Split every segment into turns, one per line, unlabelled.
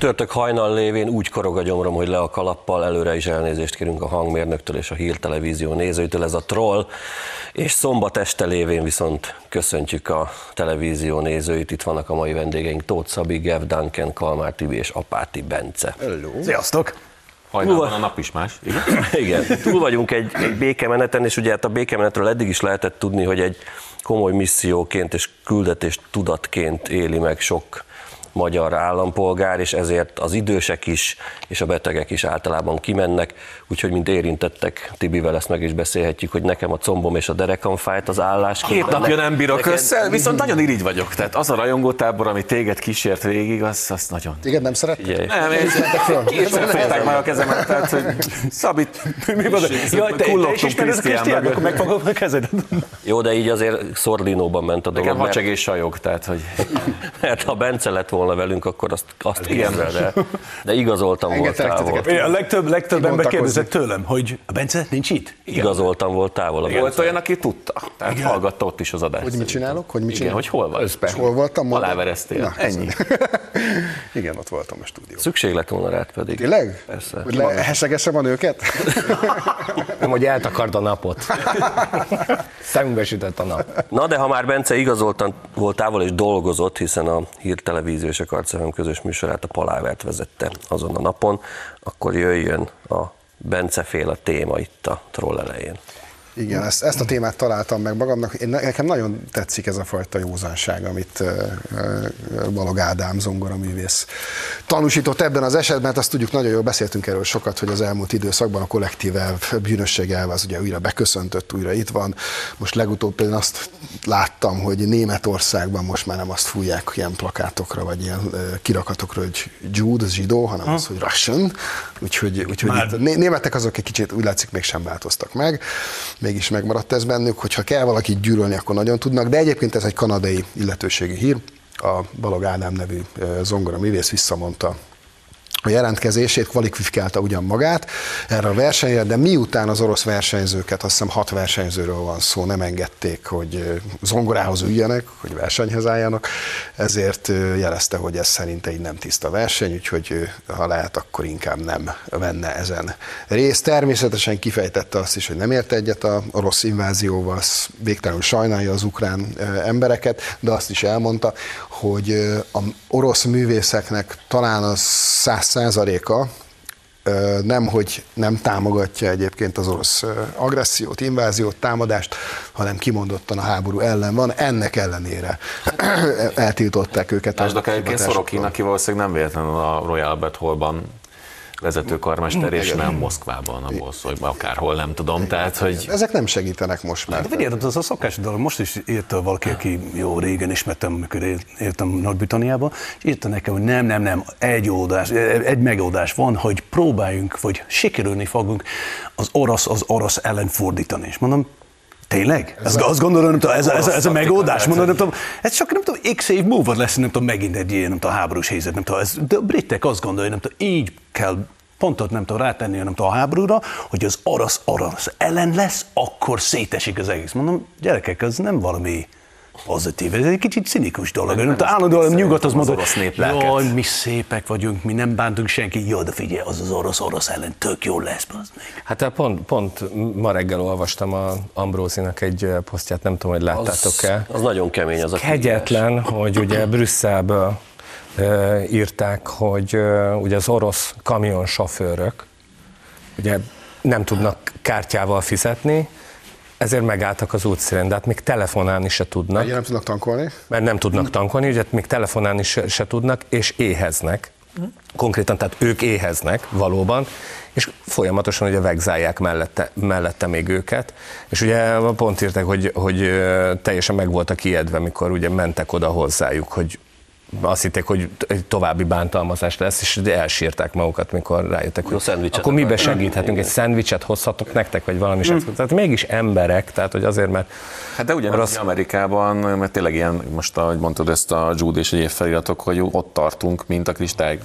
Csütörtök hajnal lévén úgy korog a gyomrom, hogy le a kalappal, előre is elnézést kérünk a hangmérnöktől és a hírtelevízió nézőitől, ez a troll, és szombat este lévén viszont köszöntjük a televízió nézőit, itt vannak a mai vendégeink Tóth Szabi, Gev Duncan, Kalmár Tibi és Apáti Bence.
Hello.
Sziasztok!
Hajnalban a nap is más. Igen?
Igen, túl vagyunk egy, egy békemeneten, és ugye hát a békemenetről eddig is lehetett tudni, hogy egy komoly misszióként és küldetés tudatként éli meg sok magyar állampolgár, és ezért az idősek is, és a betegek is általában kimennek, úgyhogy mint érintettek, Tibivel ezt meg is beszélhetjük, hogy nekem a combom és a derekam fájt az állás.
Két napja nem bírok neked... össze, viszont nagyon irigy vagyok. Tehát az a rajongótábor, ami téged kísért végig, az, az nagyon...
Téged nem szeret?
Figyelj.
Nem, én féltek már a kezemet, tehát hogy Szabit, mi van?
Jaj, te, te is ismered a Krisztián, akkor megfogom a kezedet.
Jó, de így azért szorlinóban ment a dolog.
Nekem hacseg és sajog, tehát hogy...
Mert ha Bence lett volna velünk, akkor azt, azt igen, de, de igazoltam volt távol.
A legtöbb, legtöbb ember kérdezett tőlem, hogy a Bence nincs itt?
Igen. Igazoltam volt távol. A
Volt olyan, aki tudta, tehát igen. hallgatta ott is az adást.
Hogy mit csinálok? Hogy mit
igen, hogy hol vagy?
És hol voltam?
Alávereztél.
Na,
Ennyi.
igen, ott voltam a stúdióban.
Szükség lett volna rád pedig.
Tényleg?
Persze.
Hogy le, hesegesse van őket?
Nem, hogy eltakard a napot. Szemünkbe sütött a nap.
Na, de ha már Bence igazoltan volt távol és dolgozott, hiszen a hírtelevízió és a Karcefem közös műsorát a Palávert vezette azon a napon, akkor jöjjön a Bence féle téma itt a troll elején.
Igen, ezt, ezt a témát találtam meg magamnak. Én, nekem nagyon tetszik ez a fajta józanság, amit Balog Ádám zongoraművész tanúsított ebben az esetben. Hát azt tudjuk, nagyon jól beszéltünk erről sokat, hogy az elmúlt időszakban a kollektív elv, bűnösség elv az ugye újra beköszöntött, újra itt van. Most legutóbb például azt láttam, hogy Németországban most már nem azt fújják ilyen plakátokra, vagy ilyen kirakatokra, hogy Jude, zsidó, hanem ha. az, hogy Russian. Úgyhogy, úgyhogy itt a németek azok egy kicsit úgy látszik mégsem változtak meg mégis megmaradt ez bennük, hogyha kell valakit gyűlölni, akkor nagyon tudnak, de egyébként ez egy kanadai illetőségi hír. A Balog Ádám nevű zongora művész visszamondta a jelentkezését, kvalifikálta ugyan magát erre a versenyre, de miután az orosz versenyzőket, azt hiszem hat versenyzőről van szó, nem engedték, hogy zongorához üljenek, hogy versenyhez álljanak, ezért jelezte, hogy ez szerint egy nem tiszta verseny, úgyhogy ha lehet, akkor inkább nem venne ezen részt. Természetesen kifejtette azt is, hogy nem ért egyet a orosz invázióval, végtelenül sajnálja az ukrán embereket, de azt is elmondta, hogy a orosz művészeknek talán a száz százaléka nem, hogy nem támogatja egyébként az orosz agressziót, inváziót, támadást, hanem kimondottan a háború ellen van. Ennek ellenére eltiltották őket.
Most akár egyébként Szorokin, aki valószínűleg nem véletlenül a Royal Albert Hallban vezető karmester, és nem Moszkvában, abból szól, hogy akárhol, nem tudom. Tehát, hogy...
Ezek nem segítenek most már.
De figyelj, az a szokás dolog. Most is írta valaki, aki jó régen ismertem, amikor éltem Nagy-Britanniába, és írta nekem, hogy nem, nem, nem, egy oldás, egy megoldás van, hogy próbáljunk, vagy sikerülni fogunk az orosz az orosz ellen fordítani. És mondom, Tényleg? Ez azt, azt gondolom, nem tudom, ez, ez, ez a megoldás, mondom, nem tudom, ez csak nem tudom, x év múlva lesz, nem tudom, megint egy ilyen, nem tudom, háborús helyzet, nem tudom, ez, de a britek azt gondolják, nem tudom, így kell pontot nem tudom rátenni, nem tudom a háborúra, hogy az orosz orosz ellen lesz, akkor szétesik az egész. Mondom, gyerekek, ez nem valami pozitív. Ez egy kicsit cinikus dolog. Nem, nem, nem állandóan nyugat az mondod, jaj, mi szépek vagyunk, mi nem bántunk senki. Jó, de figyelj, az az orosz-orosz ellen tök jó lesz. Az még.
Hát pont, pont ma reggel olvastam a Ambrózinak egy posztját, nem tudom, hogy láttátok-e.
Az, az nagyon kemény az a
Kegyetlen, hogy ugye Brüsszelből írták, hogy ugye az orosz kamionsofőrök ugye nem tudnak kártyával fizetni, ezért megálltak az útszínen, de hát még telefonálni se tudnak.
Mert nem tudnak tankolni?
Mert nem tudnak tankolni, ugye még telefonálni se, se tudnak, és éheznek. Konkrétan, tehát ők éheznek valóban, és folyamatosan ugye vegzálják mellette, mellette még őket, és ugye pont írták, hogy, hogy teljesen meg voltak ijedve, mikor ugye mentek oda hozzájuk, hogy azt hitték, hogy egy további bántalmazás lesz, és elsírták magukat, mikor rájöttek,
Jó
hogy
szendvicset
akkor mibe segíthetünk, egy szendvicset hozhatok nektek, vagy valami mm. Tehát mégis emberek, tehát hogy azért, mert
Hát de ugyanaz Rossz... Amerikában, mert tényleg ilyen, most ahogy mondtad ezt a Jude és egyéb feliratok, hogy ott tartunk, mint a kristály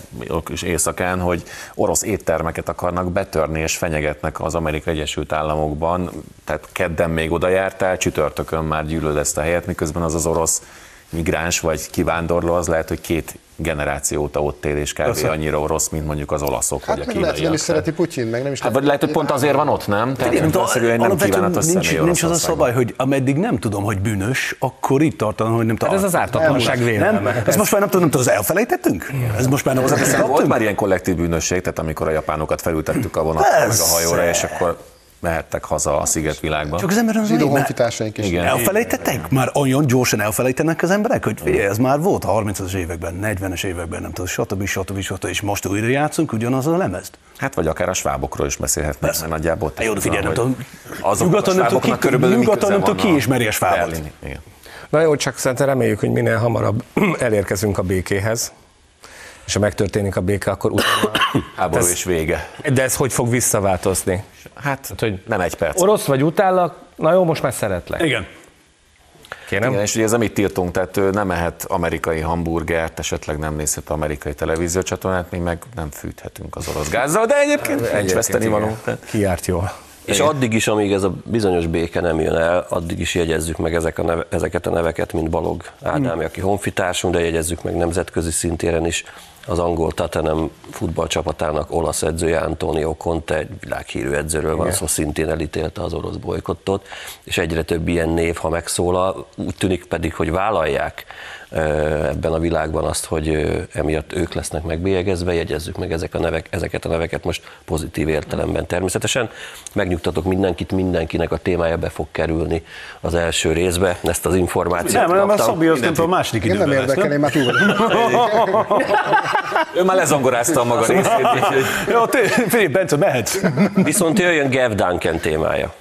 és éjszakán, hogy orosz éttermeket akarnak betörni és fenyegetnek az Amerikai Egyesült Államokban. Tehát kedden még oda jártál, csütörtökön már gyűlöd ezt a helyet, miközben az az orosz migráns vagy kivándorló, az lehet, hogy két generáció óta ott él, és kb.
Persze.
annyira orosz, mint mondjuk az olaszok,
Hát
vagy a
meg lehet, hogy nem is
kínaiak.
szereti Putyin, meg nem is
Hát vagy lehet, hogy pont azért van ott, nem? Tehát
Nem,
valószínűleg nem kívánatos
nincs,
személy
nincs az a szabály, hogy ameddig nem tudom, hogy bűnös, akkor itt tartanom, hogy nem tudom.
ez az ártatlanság vélelme.
ezt most már nem tudom, nem tudom, az elfelejtettünk? Ez most már nem az,
volt már ilyen kollektív bűnösség, tehát amikor a japánokat felültettük a vonatra, meg a hajóra, és akkor mehettek haza a szigetvilágba.
Csak az ember az
Zsidó honfitársaink is.
Igen.
Elfelejtettek? Már olyan gyorsan elfelejtenek az emberek, hogy figyelj, ez már volt a 30-as években, 40-es években, nem tudom, stb. stb. stb. és most újra játszunk ugyanaz a lemezt.
Hát vagy akár a svábokról is beszélhetnek, mert nagyjából
Hát jó, figyelj, nem
hogy
tudom,
azok
nyugaton
a
nem tudom, ki- nyugaton nem tudom, ki
a
ismeri a svábot.
Na jó, csak szerintem reméljük, hogy minél hamarabb elérkezünk a békéhez, és ha megtörténik a béke, akkor utána...
Háború
Ez-
és vége.
De ez hogy fog visszaváltozni?
Hát,
hogy
nem egy perc.
Orosz vagy utállak, na jó, most már szeretlek.
Igen.
Kérem?
Igen, és ugye ez amit tiltunk, tehát ő nem ehet amerikai hamburgert, esetleg nem nézhet amerikai televíziócsatornát, mi meg nem fűthetünk az orosz gázzal, de egyébként nincs veszteni való.
Ki járt jól.
És addig is, amíg ez a bizonyos béke nem jön el, addig is jegyezzük meg ezek a neve, ezeket a neveket, mint Balog Ádám, aki honfitársunk, de jegyezzük meg nemzetközi szintéren is az angol Tottenham futballcsapatának olasz edzője Antonio Conte, egy világhírű edzőről van szó, szintén elítélte az orosz bolykottot, és egyre több ilyen név, ha megszólal, úgy tűnik pedig, hogy vállalják ebben a világban azt, hogy emiatt ők lesznek megbélyegezve, jegyezzük meg ezek a nevek, ezeket a neveket most pozitív értelemben természetesen. Megnyugtatok mindenkit, mindenkinek a témája be fog kerülni az első részbe, ezt az információt
Nem, nem, a
kaptam.
Szabi azt nem a második
Én nem
időben
érdekel, én már túl.
Ő már lezongorázta a maga részét,
Jó, figyelj, Bence, mehetsz.
Viszont jöjjön Gav Duncan témája.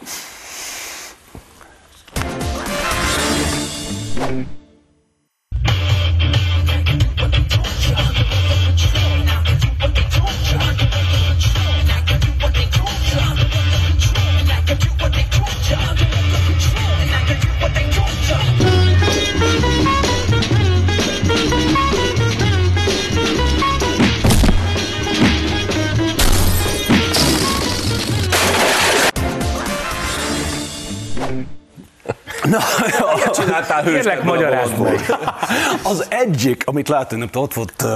Na,
csináltál
Kérlek, magyarázd meg.
Az egyik, amit láttunk, nem ott volt uh,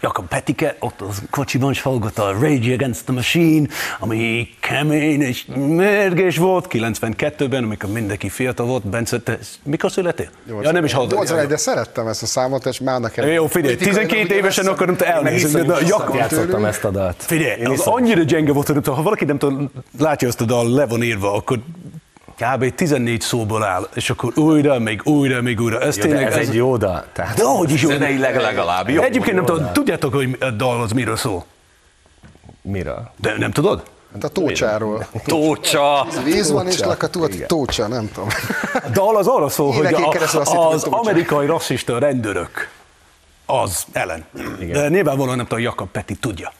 Jakab Petike, ott az kocsiban is hallgatta a Rage Against the Machine, ami kemény és mérges volt 92-ben, amikor mindenki fiatal volt. Bence, te mikor születél? Ja, nem is hallgatom.
81, de szerettem ezt a számot, és már nekem...
Jó, figyelj, 12 évesen akarom te elnézni, de a Jakab
Játszottam ezt a dalt.
Figyelj, az annyira gyenge volt, hogy ha valaki nem tudom, látja azt a dal, le van írva, akkor kb. 14 szóból áll, és akkor újra, még újra, még újra. Ez
De
tényleg
ez egy jó dal. Tehát
De ahogy is jó.
zeneileg legalább jó.
Egyébként nem tudom, tudjátok, hogy a dal az miről szól?
miről?
De nem tudod?
Hát a tócsáról.
Tócsa!
Víz van és lakatú, a tócsa, nem tudom.
A dal az arra szól, hogy a,
hogy
az amerikai rasszista rendőrök az ellen. De nyilvánvalóan nem tudom, Jakab Peti tudja.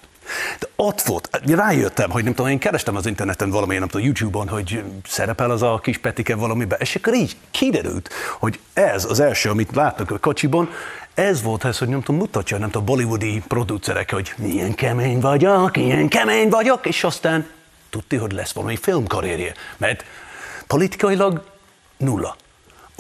De ott volt, rájöttem, hogy nem tudom, én kerestem az interneten valamilyen, nem tudom, YouTube-on, hogy szerepel az a kis Petike valamiben, és akkor így kiderült, hogy ez az első, amit láttak a kocsiban, ez volt ez, hogy nem tudom, mutatja, nem tudom, bollywoodi producerek, hogy milyen kemény vagyok, ilyen kemény vagyok, és aztán tudti, hogy lesz valami filmkarrierje, mert politikailag nulla.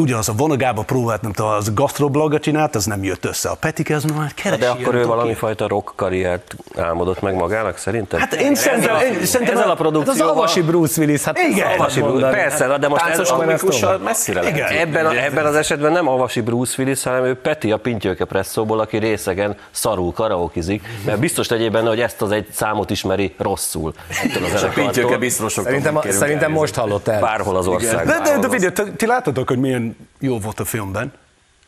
Ugyanaz a vonagába próbált, nem tudom, az gastroblogot csinált, az nem jött össze. A Petike az már keresi.
De akkor ő valami fajta rock karriert álmodott meg magának, szerinted?
Hát én szerintem, én, szerintem
ezzel a
Hát az
produkcióval...
avasi Bruce Willis, hát
Igen.
szabad
Avasi Bruce, persze, de most ez, a,
komikussal messzire lehet.
Igen.
ebben, a, ebben az esetben nem Avasi Bruce Willis, hanem ő Peti a Pintyőke presszóból, aki részegen szarul karaokizik, mert biztos legyél benne, hogy ezt az egy számot ismeri rosszul. ettől a
pintyőke biztosok.
Szerintem, szerintem most hallott el.
Bárhol az országban.
De, de, de figyelj, ti- ti láttatok, hogy milyen jó volt a filmben.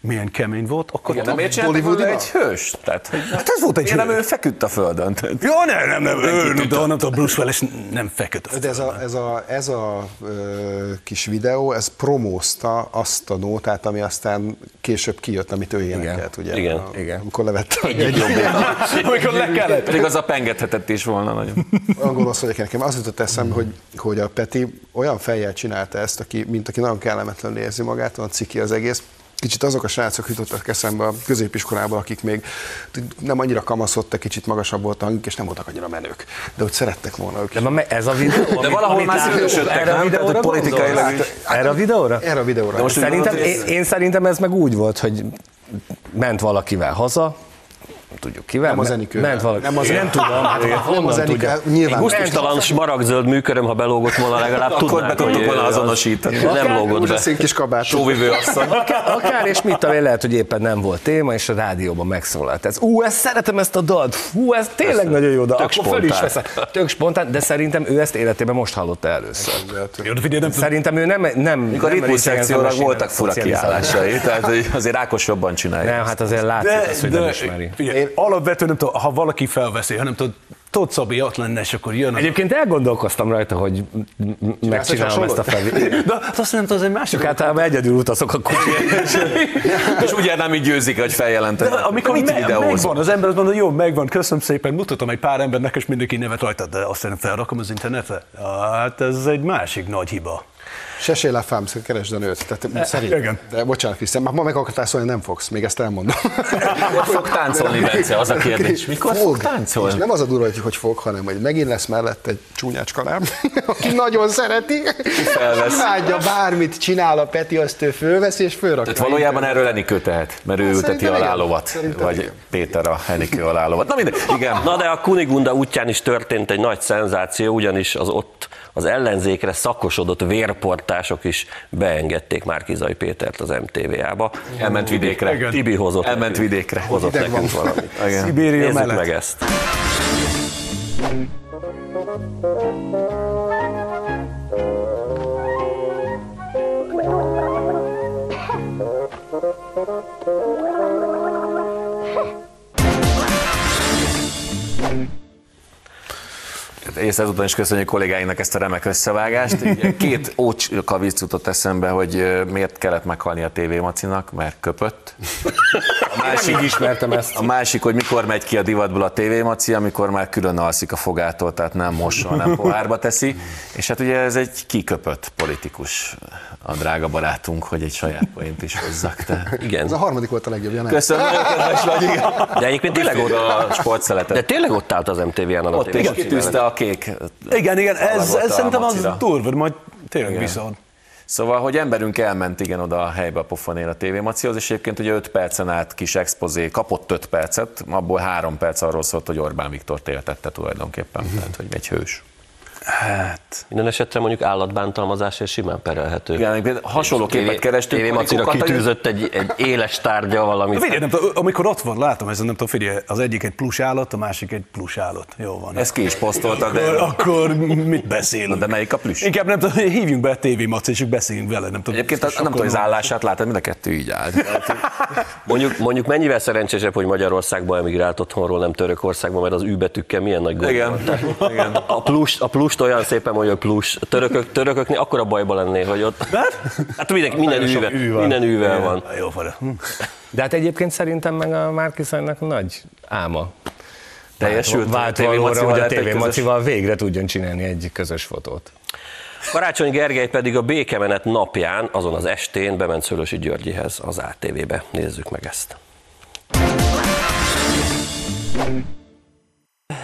Milyen kemény volt, akkor
Igen, nem miért belőle egy hős? Tehát, hogy
Hát ez volt egy
nem ő feküdt a földön? Tehát-
Jó, nem, nem, nem, ő, nem, de tudom, Bruce Willis nem feküdt.
De ez a, ez a, ez a ö, kis videó, ez promózta azt a nótát, ami aztán később kijött, amit ő énekelt, ugye?
Igen.
A,
Igen.
Amikor levette a
Amikor le kellett.
Pedig az a pengethetett is volna nagyon.
angol vagyok nekem. Az jutott eszembe, hogy, hogy a Peti olyan fejjel csinálta ezt, aki, mint aki nagyon kellemetlenül érzi magát, olyan ciki az egész. Kicsit azok a srácok jutottak eszembe a középiskolában, akik még nem annyira kamaszodtak, kicsit magasabb volt hangjuk, és nem voltak annyira menők. De hogy szerettek volna ők.
De ma ez a videó,
De valahol már szívesödtek,
erre a
nem?
videóra
Tehát politikailag
gondolsz?
is.
Erre a videóra?
Erre a videóra.
De most úgy
Szerintem, én, én szerintem ez meg úgy volt, hogy ment valakivel haza, nem tudjuk kivel.
Nem az
me-
Enikővel.
Ment valaki.
Nem az-
nem tudom, hát
Nem
honnan
az Enikővel,
tudja.
nyilván.
Én
Gusztustalan smaragdzöld műköröm, ha belógott volna, legalább
Akkor
tudnánk,
be tudtuk
hogy
volna
ő az-
azonosítani.
Nem lógott be.
Kis kabát.
Sóvivő asszony.
Akár, és mit tudom én, lehet, hogy éppen nem volt téma, és a rádióban megszólalt. Ez, ú, ezt szeretem ezt a dalt, hú, ez tényleg nagyon jó dal,
Tök
akkor föl is
spontán.
veszem. Tök spontán, de szerintem ő ezt életében most hallotta először.
Nem.
Szerintem ő nem, nem,
Mikor
nem
ritmus szekciónak voltak fura
kiállásai.
tehát azért Ákos jobban csinálja.
Nem, hát azért látszik
De,
az, hogy nem ismeri.
Én alapvetően nem tudom, ha valaki felveszi, hanem tudod, Tóth Szabi ott lenne, és akkor jön.
Egyébként elgondolkoztam rajta, hogy megcsinálom ezt a felvételt.
De azt nem tudom, az egy másik.
Csak általában egyedül utazok a kocsiért.
És ugye nem így győzik, hogy feljelenteni.
De amikor
mit
me- megvan, az ember azt mondja, jó, megvan, köszönöm szépen, mutatom egy pár embernek, és mindenki nevet rajta, de azt nem felrakom az internetre. Hát ez egy másik nagy hiba.
Sesé la femme, keresd a nőt. Tehát szerint.
igen.
De bocsánat, Krisztián, ma meg akartál szólni, nem fogsz, még ezt elmondom.
Mikor fog táncolni, Bence? Az a kérdés. Mikor fog
És
táncolni?
nem az a durva, hogy, fog, hanem hogy megint lesz mellett egy csúnyácska lám, aki nagyon szereti, imádja bármit csinál a Peti, azt ő fölveszi és fölrakja.
Tehát valójában erről Enikő tehet, mert ő ülteti
Szerintem
alá
igen.
lovat,
Szerintem
vagy
igen.
Péter a Enikő alá lovat. Na mindegy, igen.
Na de a Kunigunda útján is történt egy nagy szenzáció, ugyanis az ott az ellenzékre szakosodott vérportások is beengedték Márkizai Pétert az MTV-ába.
Elment vidékre.
Igen.
Tibi hozott,
Elment
nekünk-
vidékre.
hozott
Ideg
nekünk
van.
valamit.
Igen.
Szibéria
Nézzük
mellett.
meg ezt.
És ezúttal is köszönjük kollégáinknak ezt a remek összevágást. Két ócska vicc jutott eszembe, hogy miért kellett meghalni a TV Macinak, mert köpött. A másik,
Így ismertem ezt.
a másik, hogy mikor megy ki a divatból a TV Maci, amikor már külön alszik a fogától, tehát nem mossa, nem pohárba teszi. És hát ugye ez egy kiköpött politikus, a drága barátunk, hogy egy saját poént is hozzak. Te.
Igen.
Ez a harmadik volt a legjobb, Janás.
Köszönöm, kedves vagy. igen.
De egyébként tényleg ott,
a sportszeletet.
de tényleg ott állt az MTV-en a
Ott is kitűzte a kék.
Igen, igen, ez, ez szerintem az durva, majd tényleg viszont.
Szóval, hogy emberünk elment igen oda a helybe a pofonél a TV Macihoz, és egyébként ugye 5 percen át kis expozé, kapott 5 percet, abból 3 perc arról szólt, hogy Orbán Viktor éltette tulajdonképpen, tehát hogy egy hős.
Hát,
Minden esetre mondjuk állatbántalmazásért simán perelhető.
Igen, hasonló képet kerestünk.
TV Macira kitűzött egy, egy éles tárgya valamit.
figyelj, nem tudom, amikor ott van, látom ezen, nem tudom, figyelj, az egyik egy plusz állat, a másik egy plusz állat. Jó van.
Ezt ki is posztoltad,
akkor,
de,
akkor mit beszélünk?
de melyik a plüss?
Inkább nem tudom, hívjunk be a TV Maci, és beszéljünk vele, nem tudom.
Egyébként az, nem tudom, az állását látod, mind a kettő így áll.
Mondjuk, mondjuk mennyivel szerencsésebb, hogy Magyarországba emigrált otthonról, nem Törökországba, mert az ű betűkkel milyen nagy gond
Igen, igen.
A plust, a plust olyan szépen mondja, hogy plusz. Törökök, törököknél akkora bajba lennél, hogy ott... Hát mindenki, minden, űve,
ű van.
minden űvel van.
Jó, fara. Hm.
De hát egyébként szerintem meg a Márkiszajnak nagy álma.
Teljesült.
Vált valóra, hogy a
lett egy
TV
közös-
Macival végre tudjon csinálni egy közös fotót.
Karácsony Gergely pedig a békemenet napján, azon az estén bement Szőlősi Györgyihez az ATV-be. Nézzük meg ezt.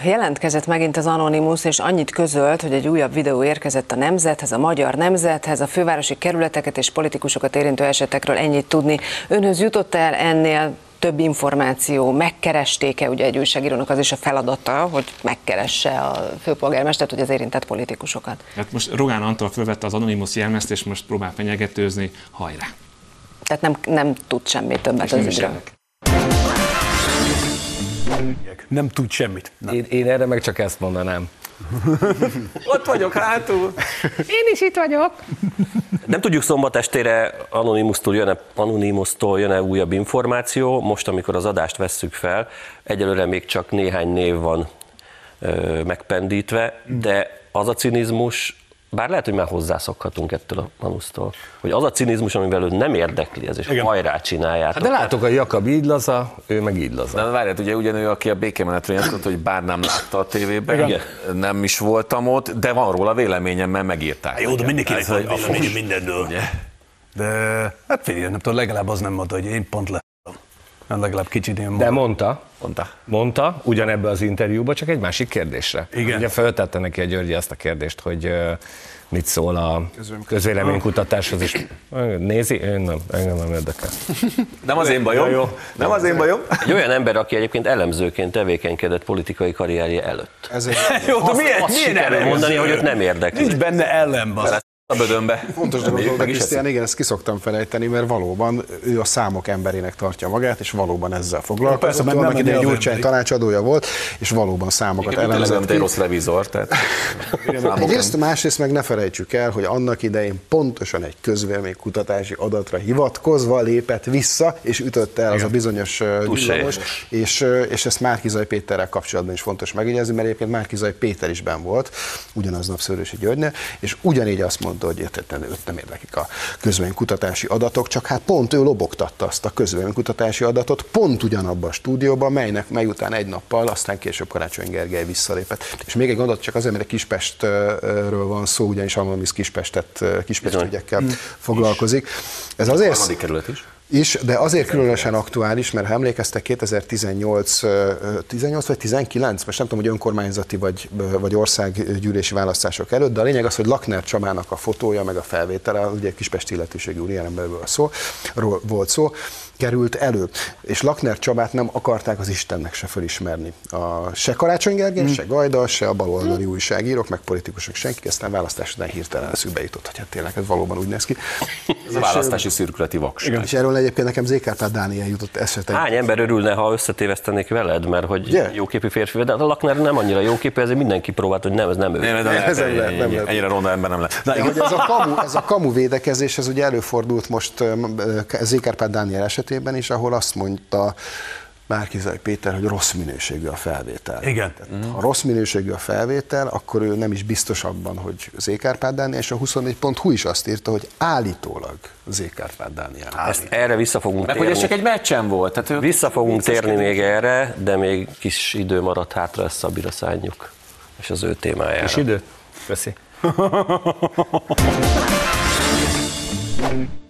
Jelentkezett megint az Anonymous, és annyit közölt, hogy egy újabb videó érkezett a Nemzethez, a Magyar Nemzethez, a fővárosi kerületeket és politikusokat érintő esetekről ennyit tudni. Önhöz jutott el ennél több információ, megkeresték-e, ugye egy újságírónak az is a feladata, hogy megkeresse a főpolgármestert, hogy az érintett politikusokat.
Hát most Rogán Antal fölvette az Anonymous jelmezt, és most próbál fenyegetőzni, hajrá.
Tehát nem, nem tud semmit többet
És
az ügyről.
Nem tud semmit. Nem.
Én, én erre meg csak ezt mondanám,
Ott vagyok hátul.
Én is itt vagyok.
Nem tudjuk szombat estére Anonymous-tól jön-e, Anonymous-tól jön-e újabb információ. Most, amikor az adást vesszük fel, egyelőre még csak néhány név van ö, megpendítve, de az a cinizmus, bár lehet, hogy már hozzászokhatunk ettől a Manusztól, hogy az a cinizmus, amivel ő nem érdekli ez, és
Igen.
hajrá csináljátok.
Hát de látok, a Jakab így laza, ő meg így laza.
De várját, ugye ugyanő, aki a békemenetről nyilatkozott, hogy bár nem látta a tévében,
Igen.
nem is voltam ott, de van róla véleményem, mert megírták.
Jó, de mindenkinek van véleménye mindenről.
Ugye?
De hát figyelj, nem tudom, legalább az nem mondta, hogy én pont le. Nem legalább kicsit ilyen
De mondta,
Mondta.
mondta ugyanebbe az interjúba, csak egy másik kérdésre.
Igen.
Ugye feltette neki a Györgyi azt a kérdést, hogy mit szól a közvéleménykutatáshoz is. Nézi? Én nem, engem nem érdekel.
Nem az én bajom.
Jó.
Nem az én bajom.
Egy olyan ember, aki egyébként elemzőként tevékenykedett politikai karrierje előtt.
Ezért
Jó, de milyen,
Azt
milyen
sikerül
elemző?
mondani, hogy őt nem érdekli.
Nincs benne ellenben.
A bödönbe.
Fontos dolog, de
meg is
Krisztián, igen, ezt kiszoktam felejteni, mert valóban ő a számok emberének tartja magát, és valóban ezzel foglalkozott.
Persze, mert
Annak idején
egy
Gyurcsány tanácsadója volt, és valóban számokat
Tényleg olyan,
elemzett
mint egy rossz revizor, tehát.
Egyrészt, másrészt meg ne felejtsük el, hogy annak idején pontosan egy közvéleménykutatási adatra hivatkozva lépett vissza, és ütötte el az a bizonyos villamos, és, és ezt Márkizaj Péterrel kapcsolatban is fontos megjegyezni, mert egyébként Márkizaj Péter is ben volt, ugyanaznap Szőrösi Györgynél, és ugyanígy azt mondta, hogy értetlen, őt nem érdekik a közvéleménykutatási adatok, csak hát pont ő lobogtatta azt a közvéleménykutatási adatot pont ugyanabban a stúdióban, melynek mely után egy nappal, aztán később Karácsony Gergely visszalépett. És még egy gondot csak azért, mert Kispestről van szó, ugyanis Anonymous Kispestet, Kispest ügyekkel foglalkozik. Ez azért
Harmadik kerület is.
Is, de azért különösen aktuális, mert ha emlékeztek 2018 ö, 18 vagy 19, most nem tudom, hogy önkormányzati vagy, vagy országgyűlési választások előtt, de a lényeg az, hogy Lakner Csabának a fotója, meg a felvétele, ugye Kispesti illetőségű úriemberből szó, ról- volt szó, került elő. És Lakner Csabát nem akarták az Istennek se fölismerni. A, se Karácsony Gergely, se Gajda, se a baloldali újságírók, meg politikusok senki, aztán választás után hirtelen eszükbe jutott, hogy hát tényleg ez valóban úgy néz ki.
Ez a választási szürkületi vakság.
És erről egyébként nekem Zékárpád Dániel jutott eszete.
Hány ember örülne, ha összetévesztenék veled, mert hogy
Ugye?
jóképű férfi, de a Lakner nem annyira jóképű, ezért mindenki próbált, hogy nem, ez nem ő.
Nem, nem,
Ez nem
nem,
nem lehet.
ennyire ronda ember nem lehet.
De hogy ez a, kamu, ez a kamu védekezés, ez ugye előfordult most Zékárpád Dániel esetében is, ahol azt mondta Márkizaj Péter, hogy rossz minőségű a felvétel.
Igen.
Tehát, ha rossz minőségű a felvétel, akkor ő nem is biztos abban, hogy Zékárpád Dániel, és a 24.hu is azt írta, hogy állítólag Zékárpád Dániel.
Ezt erre vissza fogunk
hogy
térni.
ez csak egy meccsen volt. Tehát ők
Vissza fogunk térni még erre, de még kis idő maradt hátra, ezt Szabira szálljuk, és az ő témájára.
És idő? Köszi.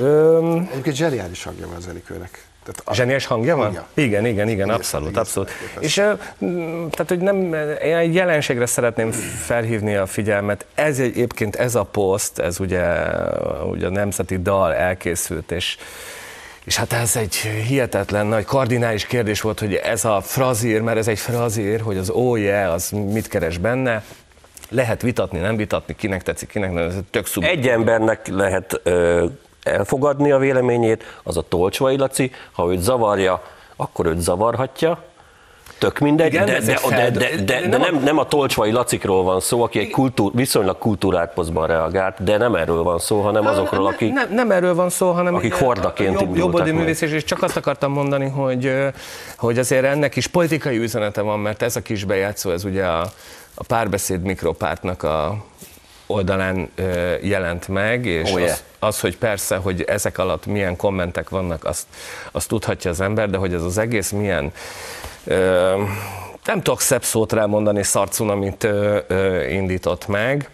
Öm,
Egyébként zseniális hangja van az Enikőnek. Tehát a-
Zseniás hangja van?
Hangja.
Igen, igen, igen,
Egészen-
abszolút,
egészen
abszolút. És tehát, hogy nem, én egy jelenségre szeretném felhívni a figyelmet. Ez egyébként, ez a poszt, ez ugye, ugye a nemzeti dal elkészült, és és hát ez egy hihetetlen nagy kardinális kérdés volt, hogy ez a frazír, mert ez egy frazír, hogy az oh yeah, az mit keres benne, lehet vitatni, nem vitatni, kinek tetszik, kinek nem, ez tök szub.
Egy embernek lehet ö, elfogadni a véleményét, az a Tolcsvai Laci, ha őt zavarja, akkor őt zavarhatja, tök mindegy,
Igen,
de, de, de, de, de, de
nem a-
nem, nem a Tolcsvai Lacikról van szó, aki egy kultúr, viszonylag kultúrált posztban reagált, de nem erről van szó, hanem azokról,
Ne-
akik...
Nem, nem erről van szó, hanem
akik hordaként
jobb,
meg.
művész, és csak azt akartam mondani, hogy, hogy azért ennek is politikai üzenete van, mert ez a kis bejátszó, ez ugye a, a párbeszéd mikropártnak a oldalán jelent meg, és
Oh, yeah.
az, az, hogy persze, hogy ezek alatt milyen kommentek vannak, azt, azt tudhatja az ember, de hogy ez az egész milyen ö, nem tudok szebb szót rámondani, szarcunamit ö, ö, indított meg,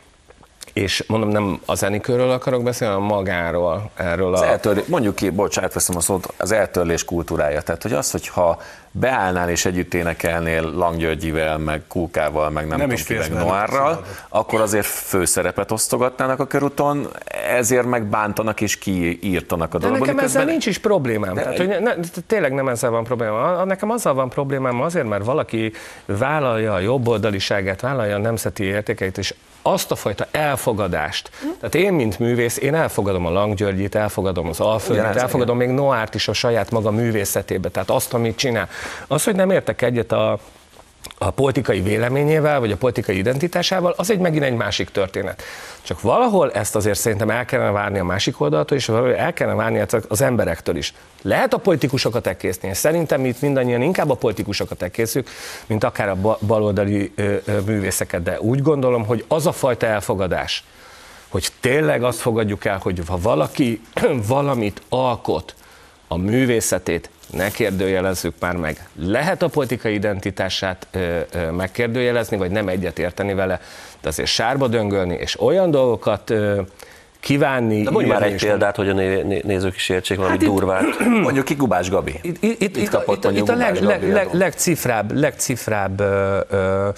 és mondom, nem a zenikörről akarok beszélni, hanem magáról, erről
Az
a...
eltörlés, mondjuk ki, bocs, átveszem a szót, az eltörlés kultúrája. Tehát, hogy az, hogyha beállnál és együtt énekelnél Lang Györgyivel, meg Kulkával, meg nem,
Nem
tudom
is
ki, meg Noárral, akkor azért főszerepet osztogatnának a körúton, ezért meg bántanak és kiírtanak a dologba.
nekem ezzel nincs is problémám.
De-
Tehát, hogy ne, ne, tényleg nem ezzel van problémám. A- Nekem azzal van problémám azért, mert valaki vállalja a jobboldaliságát, vállalja a nemzeti értékeit, és azt a fajta elfogadást. Tehát én, mint művész, én elfogadom a Lang Györgyit, elfogadom az
Ugyanez,
elfogadom még Noárt is a saját maga művészetébe, tehát azt, amit csinál. Az, hogy nem értek egyet a a politikai véleményével, vagy a politikai identitásával, az egy megint egy másik történet. Csak valahol ezt azért szerintem el kellene várni a másik oldaltól, és valahol el kellene várni az emberektől is. Lehet a politikusokat elkészni, és szerintem itt mindannyian inkább a politikusokat elkészük, mint akár a ba- baloldali művészeket, de úgy gondolom, hogy az a fajta elfogadás, hogy tényleg azt fogadjuk el, hogy ha valaki valamit alkot, a művészetét ne kérdőjelezzük már meg. Lehet a politikai identitását ö, ö, megkérdőjelezni, vagy nem egyet érteni vele, de azért sárba döngölni, és olyan dolgokat ö, kívánni.
De mondj már egy példát, hogy a né- né- nézők is értsék valami
Hát itt-
durvát.
Mondjuk ki Gubás Gabi.
Itt, itt, itt, itt,
kapott
itt, itt a leg, leg, leg, legcifrább, legcifrább ö, ö,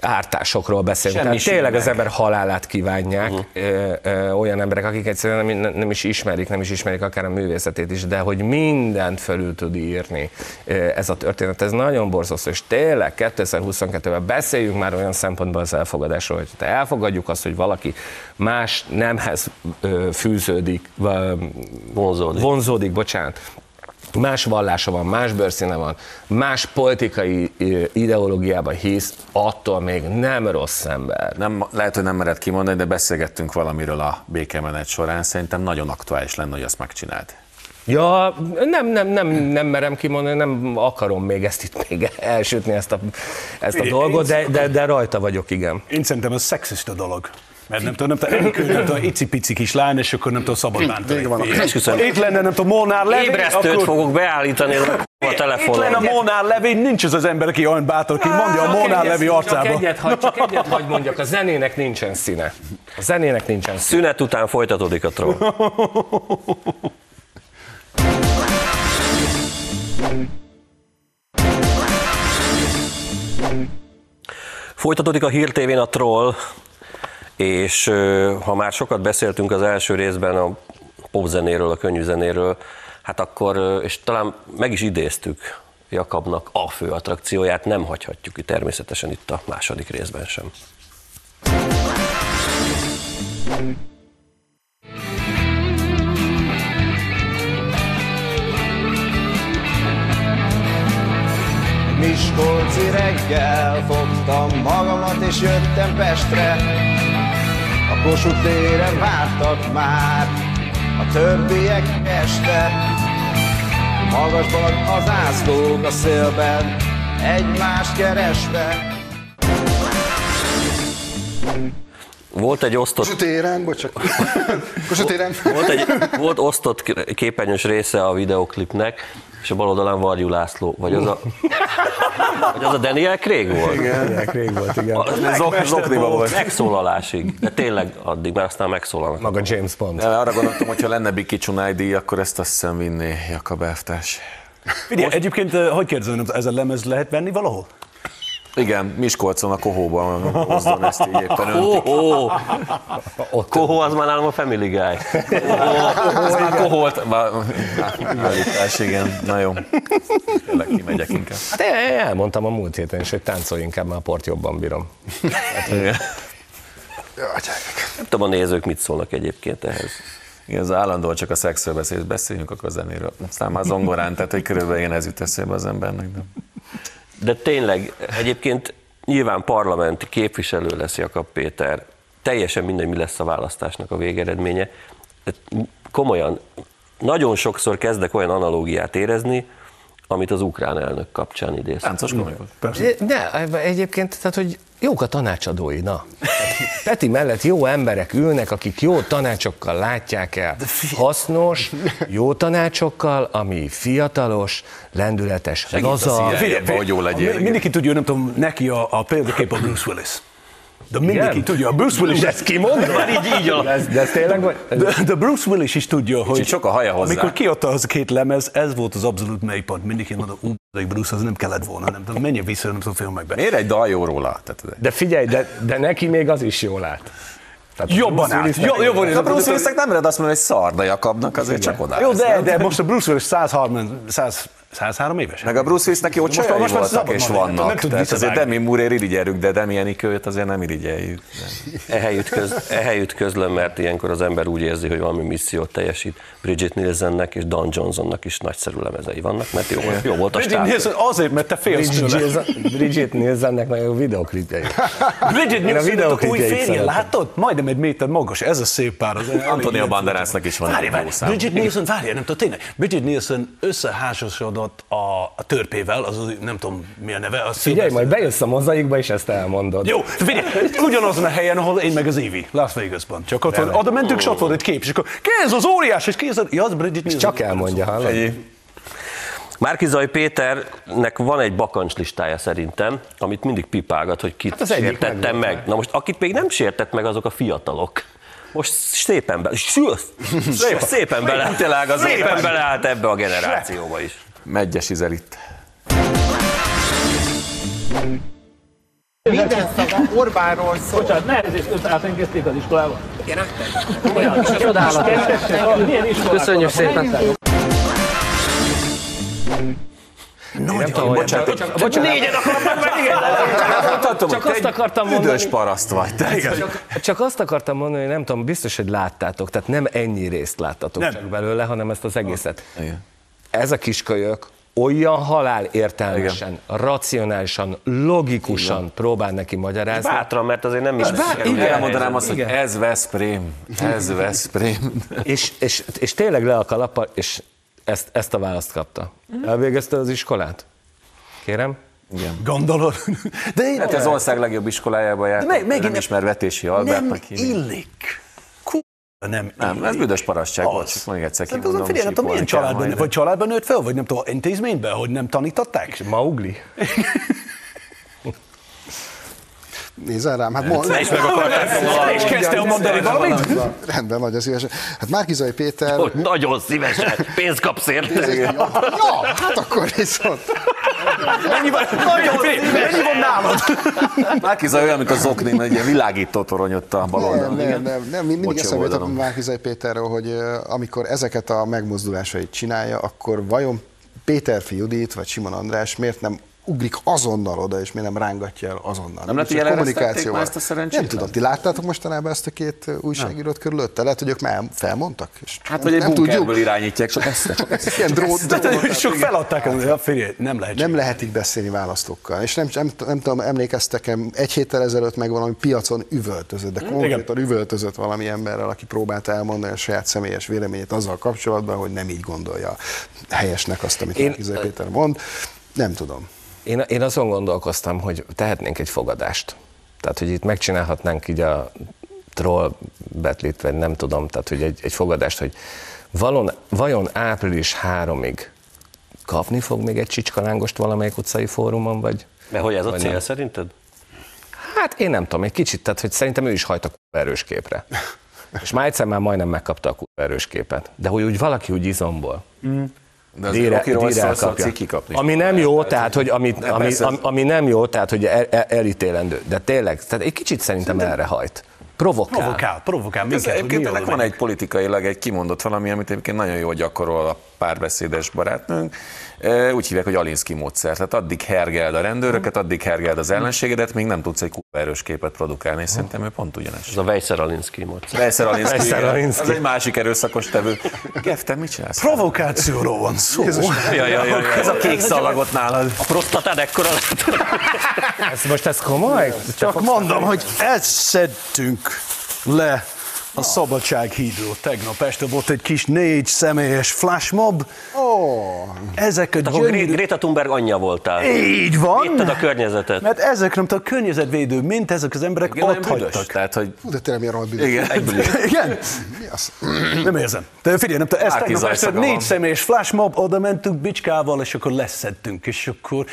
ártásokról beszélünk.
Semmi
Tehát tényleg az ember halálát kívánják ö, ö, olyan emberek, akik egyszerűen nem, nem is ismerik, nem is ismerik akár a művészetét is, de hogy mindent felül tud írni ez a történet, ez nagyon borzasztó, és tényleg 2022-ben beszéljünk már olyan szempontból az elfogadásról, hogy te elfogadjuk azt, hogy valaki más nemhez fűződik,
Vonzódik.
vonzódik, bocsánat, más vallása van, más bőrszíne van, más politikai ö, ideológiában hisz, attól még nem rossz ember.
Nem, lehet, hogy nem mered kimondani, de beszélgettünk valamiről a békemenet során. Szerintem nagyon aktuális lenne, hogy azt megcsináld.
Ja, nem, nem, nem, nem merem kimondani, nem akarom még ezt itt még elsütni, ezt a, ezt a dolgot, de, de, de rajta vagyok, igen.
Én szerintem ez szexista dolog. Mert nem tudom, nem tudom, nem tudom, icipici kis lány, és akkor nem tudom szabad bántani. Itt lenne, nem tudom, Molnár Levi,
Ébresztőt
akkor...
fogok beállítani a
Itt lenne a
telefonon.
Molnár Levi, nincs az az ember, aki olyan bátor, aki mondja a Molnár
egyet-
Levi
Csak
arcába.
egyet, hagy, csak egyet hagy mondjak, a zenének nincsen színe. A zenének nincsen színe.
Szünet után folytatódik a troll. Folytatódik a Hír a troll, és ha már sokat beszéltünk az első részben a popzenéről, a könnyűzenéről, hát akkor, és talán meg is idéztük Jakabnak a fő attrakcióját, nem hagyhatjuk ki természetesen itt a második részben sem.
Miskolci reggel fogtam magamat és jöttem Pestre A Kossuth téren vártak már a többiek este Magasban az ászlók a szélben egymást keresve
Volt egy osztott
Kossuth téren, bocsánat. Kossuth téren.
Volt egy volt osztott képernyős része a videoklipnek, és a bal oldalán Varjú László, vagy az a, vagy az a Daniel Craig volt?
Igen, rég volt, igen.
Az
Zok- Zokniba volt.
Megszólalásig, de tényleg addig, mert aztán megszólalnak.
Maga James Bond.
De arra gondoltam, hogy ha lenne Biki Csunáj díj, akkor ezt azt hiszem vinné Jakab elvtárs.
Figyelj, egyébként, eh, hogy kérdezem, ez a lemez lehet venni valahol?
Igen, Miskolcon a Kohóban hozzon ezt így éppen öntik.
Kohó! Kohó az már nálam a Family Guy.
Ez már koholt. Már- Állítás, igen. Na jó. Tényleg kimegyek inkább.
Hát elmondtam a múlt héten is, hogy táncolj inkább, mert a port jobban bírom.
Nem tudom, a nézők mit szólnak egyébként ehhez.
Igen, ez állandóan csak a szexről beszél, beszéljünk akkor a zenéről. Aztán már zongorán, tehát hogy körülbelül ilyen ez jut eszébe az embernek. De...
De tényleg, egyébként nyilván parlamenti képviselő lesz Jakab Péter, teljesen mindegy, mi lesz a választásnak a végeredménye. Komolyan, nagyon sokszor kezdek olyan analógiát érezni, amit az ukrán elnök kapcsán idéz.
Táncos komikus.
Ne, egyébként, tehát, hogy jók a tanácsadói, na. Peti mellett jó emberek ülnek, akik jó tanácsokkal látják el. Hasznos, jó tanácsokkal, ami fiatalos, lendületes,
Segít a
laza.
Figyelj, hogy jó legyél.
Mindenki tudja, nem tudom, neki a, a példakép a Bruce Willis. De mindenki
Igen?
tudja, a Bruce Willis,
Ez kimondva?
így, így alap.
De, ez- de ez tényleg vagy?
de, de Bruce Willis is tudja, hogy
sok a haja hozzá.
amikor kiadta az a két lemez, ez volt az abszolút mélypont. Mindenki mondta, ú, egy Bruce, az nem kellett volna, nem tudom, menjen vissza, nem tudom, filmekbe.
Miért egy dal jó róla? Tehát,
De figyelj, de, de neki még az is jól állt. Tehát
Jobban állt. Jo- jobban
a Bruce Willisnek nem mered azt mondani, hogy szar, de Jakabnak azért csak oda.
Jó, de, de most a Bruce Willis 103, 100, 103 éves.
Meg a Bruce Willisnek jó
Most
csajai
most már
voltak
szabad
és
nem
vannak.
tud
Tehát azért. Demi Moore irigyeljük, de Demi Enikőt azért nem irigyeljük.
Ehelyütt, köz, ehelyütt közlöm, mert ilyenkor az ember úgy érzi, hogy valami missziót teljesít. Bridget Nielsennek és Don Johnsonnak is nagyszerű lemezei vannak, mert jó, jó volt a
Bridget
stáb.
Nielsen azért, mert te félsz
Bridget Bridget Nielsennek nagyon jó videoklipjei.
Bridget
Én a
Nielsen, új férje, látod? Majdnem egy méter magas, ez a szép pár. Az
Antonio Banderasnak is van
Várj, várj. Bridget Nielsen, várj, nem tudom, tényleg. Bridget Nielsen összeházasodott a, a törpével, az, nem tudom mi a neve. A
Figyelj, majd bejössz a mozaikba, és ezt elmondod.
Jó, figyelj, ugyanazon a helyen, ahol én meg az Évi, Las Vegasban. Csak ott van, oda mentünk, és ott volt egy kép, és akkor ki ez az óriás, és ki ez az, ja, az Bridget Nielsen.
Csak elmondja, hallod?
Márkizaj Péternek van egy bakancslistája szerintem, amit mindig pipálgat, hogy kit
Hát az
sértettem
megvolt
meg. Na most akit még nem sértett meg, azok a fiatalok. Most szépen, be, szépen beleállt ebbe a generációba is.
Megyes Izel itt.
Minden szava Orbánról szól.
Bocsánat, nehezést öt átengedték az iskolába. Én áttem. Csodálatos. Köszönjük szépen.
Nem tudom, bocsánat, csak, bocsánat. Négyen akartam meg, igen. Csak azt akartam mondani,
Üdös paraszt vagy. Te.
csak azt akartam mondani, hogy nem tudom, biztos, hogy láttátok, tehát nem ennyi részt láttatok
Nem.
csak belőle, hanem ezt az egészet.
Igen.
Ez a kiskölyök olyan halál értelmesen, racionálisan, logikusan próbál neki magyarázni.
Bátran, mert azért nem is
Igen,
elmondanám azt, hogy
igen.
ez Veszprém, ez Veszprém.
És, és, és tényleg le a kalappal, és ezt, ezt a választ kapta. Elvégezte az iskolát? Kérem?
Gondolod? De én
Hát ez ország legjobb iskolájába járt,
meg- megint
nem
nem-
ismer vetési
nem
Albertnak hívni.
illik. Nem
Nem, ez büdös parasztság volt, csak még egyszer kimondom.
azon figyelj, tudom, milyen családban, vagy családban nőtt fel, vagy nem tudom, intézményben, hogy nem tanították?
Maugli?
Nézzel rám, hát mond,
És kezdte el mondani valamit?
rendben, nagyon szívesen. Hát Márkizai Péter...
Hogy nagyon szívesen, pénzt kapsz érte.
Ja, ja, hát akkor viszont.
Mennyi van, mennyi van nálad?
Márkiza olyan, mint a zokni, egy ilyen világító torony ott a bal
Nem,
oldalon.
nem, nem, nem, mindig eszembe jutott. Márkizai Péterről, hogy amikor ezeket a megmozdulásait csinálja, akkor vajon Péter Judit vagy Simon András miért nem ugrik azonnal oda, és miért nem rángatja el azonnal?
Nem lehet,
Csak
hogy már ezt a szerencsétlen?
Nem tudom, ti láttátok mostanában ezt a két újságírót körülötte? Lehet, hogy ők már felmondtak? És
Hát, hogy egy
nem
bunkerből irányítják, csak ezt, csak ezt.
Ilyen drón, drón,
Sok feladták, ja, figyelj, nem lehet.
nem lehet így beszélni választókkal. És nem, nem, nem tudom, emlékeztek egy héttel ezelőtt meg valami piacon üvöltözött, de konkrétan üvöltözött valami emberrel, aki próbálta elmondani a saját személyes véleményét azzal kapcsolatban, hogy nem így gondolja helyesnek azt, amit
Én-
Péter mond. Nem tudom.
Én, én azon gondolkoztam, hogy tehetnénk egy fogadást. Tehát, hogy itt megcsinálhatnánk így a troll betlit, vagy nem tudom, tehát, hogy egy, egy fogadást, hogy valon, vajon április 3-ig kapni fog még egy csicskalángost valamelyik utcai fórumon, vagy?
Mert hogy ez a cél
nem?
szerinted?
Hát én nem tudom, egy kicsit, tehát hogy szerintem ő is hajt a erős képre. És már egyszer már majdnem megkapta a erős képet. De hogy úgy valaki úgy izomból.
De az szólsz,
elkapja.
hogy kikapni.
Ami nem jó, tehát, hogy amit,
Nem,
ami, ami, ami, nem jó, tehát, hogy el, el, elítélendő. De tényleg, tehát egy kicsit szerintem erre hajt. Provokál.
Provokál, provokál
Ez
minket, hogy
egyébként
mi
ennek van
megyünk.
egy politikailag egy kimondott valami, amit egyébként nagyon jól gyakorol a párbeszédes barátnőnk. Úgy hívják, hogy Alinsky módszer. Tehát addig hergeld a rendőröket, addig hergeld az ellenségedet, még nem tudsz egy kurva erős képet produkálni, és szerintem ő pont ugyanes.
Ez a Vejszer Alinsky módszer.
Vejszer Alinsky, igen.
Alinsky.
az egy másik erőszakos tevő. Geff, te mit csinálsz?
Provokációról van szó.
Ja, ja, ja, ja.
Ez a kék szalagot nálad.
A prostatád ekkora lett.
Ez most ez komoly?
Csak mondom, hogy ezt szedtünk le a Szabadság hídról. Tegnap este volt egy kis négy személyes flashmob.
Ó,
Ezek a
Akkor Gré-
gyönyörű...
Gréta Thunberg anyja voltál.
Így van.
Védted a környezetet.
Mert ezek nem a környezetvédő, mint ezek az emberek
Igen,
ott
nagyon büdös.
hagytak.
Tehát, hogy
hú, de tényleg milyen rohadt bűnös.
igen.
Igen?
Mi az?
Nem érzem. De figyelj, nem tudom, ezt tegnap este négy személyes flashmob, oda mentünk Bicskával, és akkor leszedtünk, és akkor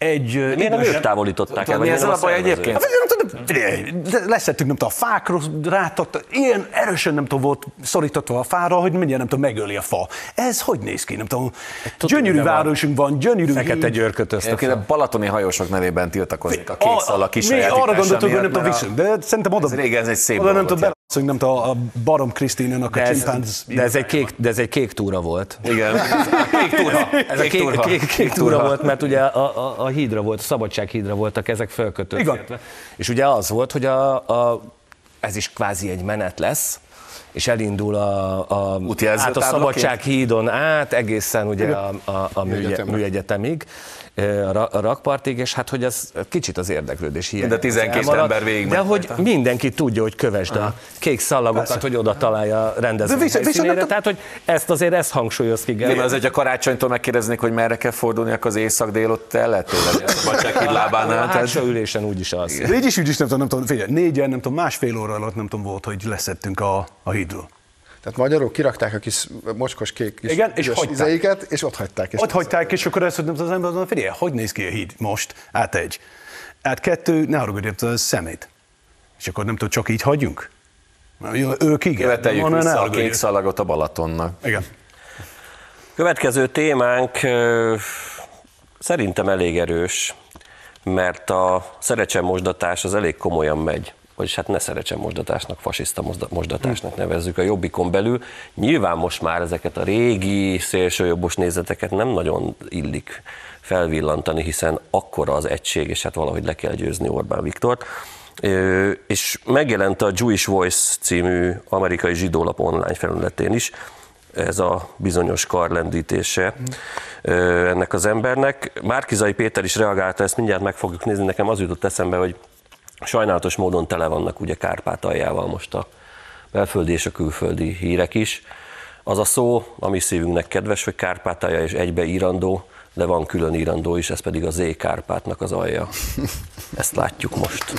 egy... ö,
Miért nem ők távolították el?
Mi ezzel a baj egyébként?
Hát, nem tudom, figyelj, de leszettük, nem tudom, a fákról rátakta, ilyen erősen nem tudom, volt szorítatva a fára, hogy mindjárt nem tudom, megöli a fa. Ez hogy néz ki? Nem tudom, gyönyörű városunk van, gyönyörű
Fekete
híd.
györköt
Egyébként a balatoni hajósok nevében tiltakozik a kék szal a
mi
kisajátítás
arra gondoltuk, hogy nem tudom, de szerintem oda,
Ez régen ez egy szép
oda nem tudom, beleszünk, nem tudom, a Barom Krisztinának a
De ez,
csimpánz.
de, ez egy kék, de ez egy kék túra volt.
Igen, kék turha.
Ez a kék, kék, kék túra volt, mert ugye a, a, a hídra volt, a szabadsághídra voltak ezek fölkötöztetve.
Igen.
És ugye az volt, hogy a, a, ez is kvázi egy menet lesz, és elindul a, a,
Útjelző
át a? Szabadsághídon át, egészen ugye a, a, a műegyetemig, ö, a, ra- a rakpartig, és hát hogy ez kicsit az érdeklődés hiány.
De 12 ember végig
De hogy
rajta.
mindenki tudja, hogy kövesd a kék szallagokat, hogy oda találja a rendezvény
De viszont- viszont
helyszínére. Tehát, hogy ezt azért ezt hangsúlyoz ki.
Igen,
Gergely.
az, hogy a karácsonytól megkérdeznék, hogy merre kell fordulni, akkor az éjszak-dél ott el lehet tévedni a szabadsághíd lábánál.
A hátsó ülésen úgyis az.
De így is, úgy is nem tudom, nem tudom, figyelj, négyen, nem tudom, másfél óra alatt nem tudom, volt, hogy leszettünk a, a hídról.
Tehát magyarok kirakták a kis mocskos kék kis
Igen, és hagyták.
izeiket, és ott hagyták. És
Ott hagyták, és akkor ezt, hogy nem tudom, az ember figyelj, hogy néz ki a híd most? Át egy. Át kettő, ne haragudj, ez szemét. És akkor nem tudom, csak így hagyjunk? Jó, Ők igen.
Követeljük vissza a
haragudj.
kék szalagot a Balatonnak.
Igen.
Következő témánk szerintem elég erős, mert a szerecsemosdatás az elég komolyan megy. Vagyis hát ne szerecsemosdatásnak, fasiszta mozda- mosdatásnak nevezzük a jobbikon belül. Nyilván most már ezeket a régi szélsőjobbos nézeteket nem nagyon illik felvillantani, hiszen akkora az egység, és hát valahogy le kell győzni Orbán Viktort. És megjelent a Jewish Voice című amerikai zsidólap online felületén is, ez a bizonyos karlendítése ö, ennek az embernek. Márkizai Péter is reagálta, ezt mindjárt meg fogjuk nézni, nekem az jutott eszembe, hogy sajnálatos módon tele vannak ugye Kárpátaljával most a belföldi és a külföldi hírek is. Az a szó, ami szívünknek kedves, hogy Kárpátalja és egybe írandó, de van külön írandó is, ez pedig a Z Kárpátnak az alja. Ezt látjuk most.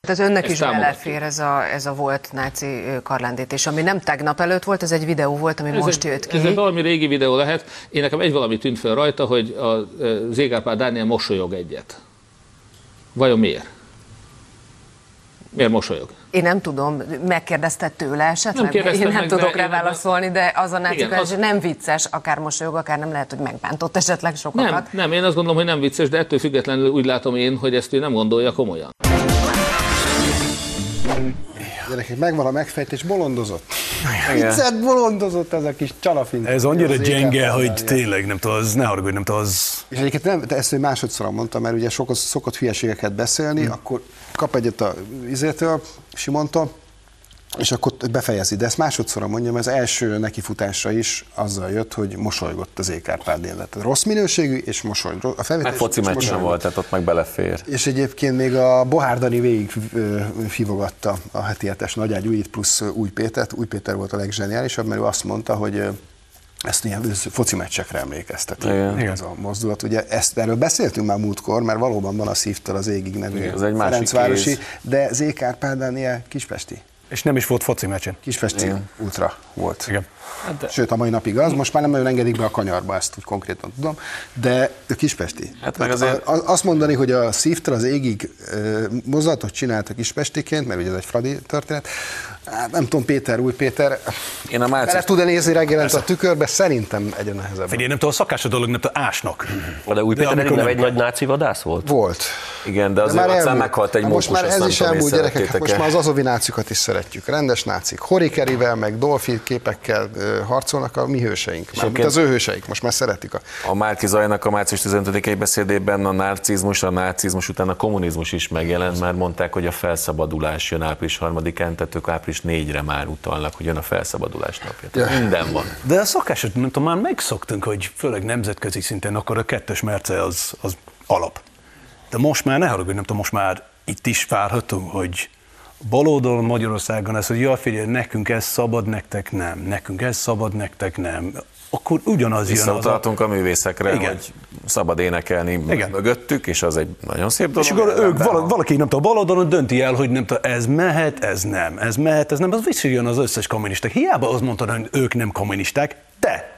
Tehát önnek
Ezt
is belefér ez a, ez a volt náci karlendítés, ami nem tegnap előtt volt, ez egy videó volt, ami
Ez
most
egy,
jött ki.
Ez egy valami régi videó lehet. Én nekem egy valami tűnt fel rajta, hogy a Zégárpál Dániel mosolyog egyet. Vajon miért? Miért mosolyog?
Én nem tudom, megkérdezted tőle esetleg?
Nem
Én nem
meg,
tudok rá válaszolni, de az a náci
az-
nem vicces, akár mosolyog, akár nem lehet, hogy megbántott esetleg
Nem,
sokakat.
nem, én azt gondolom, hogy nem vicces, de ettől függetlenül úgy látom én, hogy ezt ő nem gondolja komolyan.
Gyerekek, megvan a megfejtés, bolondozott. Viccet bolondozott ez a kis csalafint.
Ez annyira
Az
gyenge, hogy tényleg nem tudom, az ne haragudj, nem tudom, az...
És egyébként nem, de ezt ő másodszor mondtam, mert ugye sokat, szokott hülyeségeket beszélni,
Hm.
akkor kap egyet a izétől, Simontól, és akkor befejezi. De ezt másodszor mondjam, az első nekifutásra is azzal jött, hogy mosolygott az Ékárpád Tehát rossz minőségű, és mosolygott. A felvetés
Meg foci meccs sem volt, tehát ott meg belefér.
És egyébként még a Bohárdani végig ö, fivogatta a heti hetes nagyágyúit plusz ö, Új Pétert. Új Péter volt a legzseniálisabb, mert ő azt mondta, hogy ezt ilyen foci meccsekre emlékeztet.
Igen.
Ez a mozdulat. Ugye ezt, erről beszéltünk már múltkor, mert valóban van a szívtől az égig nevű
Igen, ez egy másik
Ferencvárosi,
kéz.
de Zék Árpádán ilyen kispesti.
És nem is volt foci meccsen.
Kispesti
Igen.
útra volt.
Igen.
Sőt, a mai napig az, most már nem nagyon engedik be a kanyarba, ezt úgy konkrétan tudom, de kispesti.
Hát meg azért-
a- azt mondani, hogy a szívtől az égig ö, mozdulatot csinált a kispestiként, mert ugye ez egy fradi történet, hát nem tudom, Péter, új Péter,
Én a március
bele tud-e nézni reggelente a tükörbe? Szerintem egyre nehezebb.
Figyelj, nem tudom, a szakás a dolog, nem tudom, ásnak.
De új
De
Péter
amikor
nem
nem
egy nagy náci vadász volt?
Volt.
Igen, de azért aztán
elmúlt.
meghalt egy
Most már ez is elmúlt, gyerekek, most már az azovi nácikat is szeretjük. Rendes nácik. Horikerivel, meg Dolphy képekkel harcolnak a mi hőseink. Mármint az ő hőseik, most már szeretik a
A Márki Zajnak a március 15-i beszédében a narcizmus, a nácizmus után a kommunizmus is megjelent, már mondták, hogy a felszabadulás jön április 3-án, tehát ők április 4-re már utalnak, hogy jön a felszabadulás napja. Tehát minden van.
De a szakásot, nem tudom, már megszoktunk, hogy főleg nemzetközi szinten akkor a kettős merce az, az alap. De most már, ne haragudj, nem tudom, most már itt is várható, hogy baloldalon Magyarországon ez, hogy jaj, figyelj, nekünk ez szabad, nektek nem, nekünk ez szabad, nektek nem. Akkor ugyanaz jön az a...
A művészekre,
Igen.
hogy szabad énekelni
Igen.
mögöttük, és az egy nagyon szép dolog.
És akkor ők, vala, valaki, nem tudom, baloldalon dönti el, hogy nem tudom, ez mehet, ez nem, ez mehet, ez nem, az visszajön az összes kommunisták. Hiába azt mondtad, hogy ők nem kommunisták, te.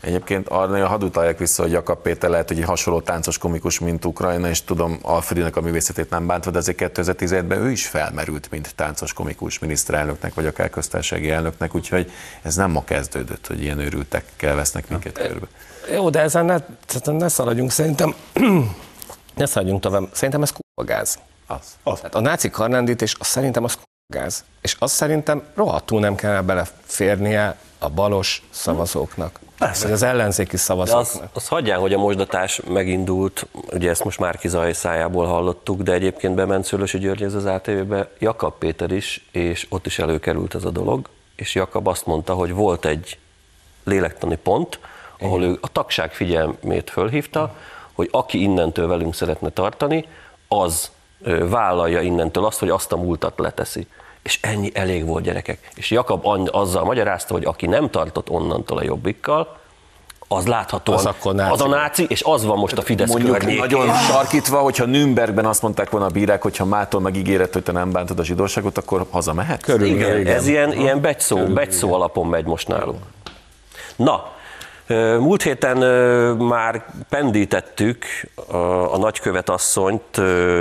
Egyébként arra hadd utaljak vissza, hogy Jakab Péter lehet, hogy egy hasonló táncos komikus, mint Ukrajna, és tudom, Alfredinek a művészetét nem bántva, de azért 2017-ben ő is felmerült, mint táncos komikus miniszterelnöknek, vagy akár köztársasági elnöknek, úgyhogy ez nem ma kezdődött, hogy ilyen őrültekkel vesznek minket körbe.
Jó, de ezen ne, ne szaladjunk, szerintem ne szaladjunk tovább. Szerintem ez kurva gáz.
Az.
Az. Tehát a náci karnendítés, az szerintem az kurva gáz. És azt szerintem rohadtul nem kellene beleférnie a balos szavazóknak.
Persze.
Vagy az ellenzéki
De
szavazóknak.
az hagyján, hogy a mosdatás megindult, ugye ezt most Márki Zaj szájából hallottuk, de egyébként bement Szőlősi György ez az ATV-be, Jakab Péter is, és ott is előkerült ez a dolog, és Jakab azt mondta, hogy volt egy lélektani pont, ahol ő a tagság figyelmét fölhívta, hogy aki innentől velünk szeretne tartani, az vállalja innentől azt, hogy azt a múltat leteszi. És ennyi elég volt gyerekek. És Jakab azzal magyarázta, hogy aki nem tartott onnantól a jobbikkal, az láthatóan
Az akkor náci.
az a náci, és az van most a Fidesz
Mondjuk
környékén.
nagyon sarkítva, hogyha Nürnbergben azt mondták volna a bírák, hogyha mától megígéret, hogy te nem bántod a zsidóságot, akkor hazamehet?
Igen, ez ilyen, ilyen becsszó, becsszó alapon megy most nálunk. Na, múlt héten már pendítettük a, a nagykövet asszonyt,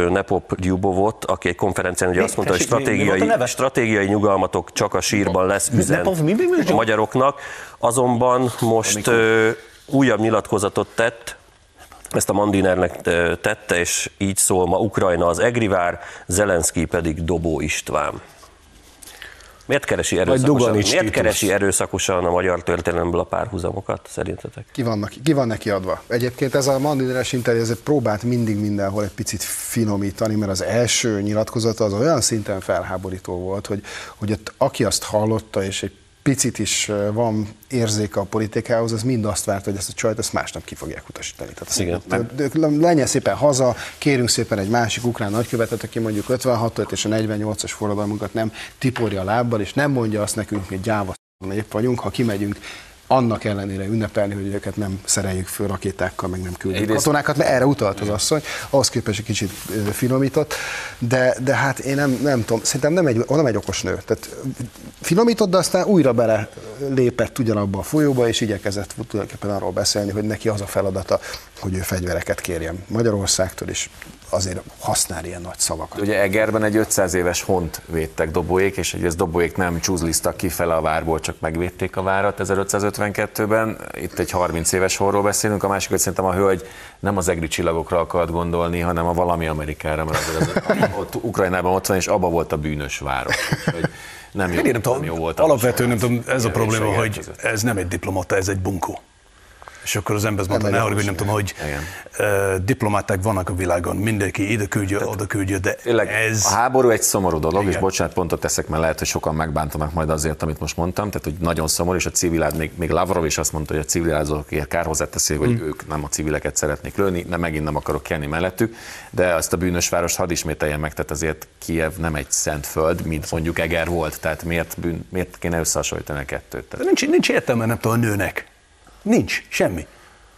Nepop Gyubovot, aki egy konferencián ugye azt mondta, hogy stratégiai, stratégiai nyugalmatok csak a sírban lesz üzen a magyaroknak. Azonban most újabb nyilatkozatot tett, ezt a Mandinernek tette, és így szól ma Ukrajna az Egrivár, Zelenszky pedig Dobó István. Miért keresi erőszakosan, miért keresi erőszakosan a magyar történelemből a párhuzamokat, szerintetek?
Ki van, neki, ki van neki adva? Egyébként ez a Mandineres interjú ezért próbált mindig mindenhol egy picit finomítani, mert az első nyilatkozata az olyan szinten felháborító volt, hogy, hogy ott, aki azt hallotta, és egy picit is van érzéke a politikához, az mind azt várt, hogy ezt a csajt ezt másnap ki fogják utasítani. Tehát
Igen.
mondja, menjen szépen haza, kérünk szépen egy másik ukrán nagykövetet, aki mondjuk 56 és a 48-as forradalmunkat nem tiporja a lábbal, és nem mondja azt nekünk, hogy gyáva nép vagyunk, ha kimegyünk annak ellenére ünnepelni, hogy őket nem szereljük föl rakétákkal, meg nem küldjük
Egyrészt-
katonákat, mert erre utalt az asszony, ahhoz képest egy kicsit finomított, de, de hát én nem, nem tudom, szerintem nem egy, nem egy okos nő. Tehát finomított, de aztán újra bele lépett ugyanabba a folyóba, és igyekezett tulajdonképpen arról beszélni, hogy neki az a feladata, hogy ő fegyvereket kérjen Magyarországtól, és azért használ ilyen nagy szavakat.
Ugye Egerben egy 500 éves hont védtek dobóék, és ez dobóék nem csúzlisztak kifele a várból, csak megvédték a várat 1552-ben. Itt egy 30 éves horról beszélünk, a másik, hogy szerintem a hölgy nem az egri csillagokra akart gondolni, hanem a valami Amerikára, mert az, ott Ukrajnában ott van, és abba volt a bűnös város. Úgyhogy nem jó,
Én nem tudom,
jó volt.
alapvetően nem tudom, ez a probléma, hogy ez nem egy diplomata, ez egy bunkó. És akkor az ember azt mondta,
egy
ne haragudj,
okos,
nem tudom, hogy uh, diplomáták vannak a világon, mindenki ide küldje, oda küldje, de
Tényleg
ez...
a háború egy szomorú dolog,
Igen.
és bocsánat, pontot teszek, mert lehet, hogy sokan megbántanak majd azért, amit most mondtam, tehát hogy nagyon szomorú, és a civilád, még, még Lavrov is azt mondta, hogy a civilizálókért kár hozzáteszi, hogy
Mm.
ők nem a civileket szeretnék lőni, nem megint nem akarok kelni mellettük, de azt a bűnös várost hadd ismételjem meg, tehát azért Kiev nem egy szent föld, mint mondjuk Eger volt, tehát miért, bűn, miért kéne összehasonlítani a kettőt? Tehát
nincs, nincs értelme, nem tudom, a nőnek. Nincs, semmi.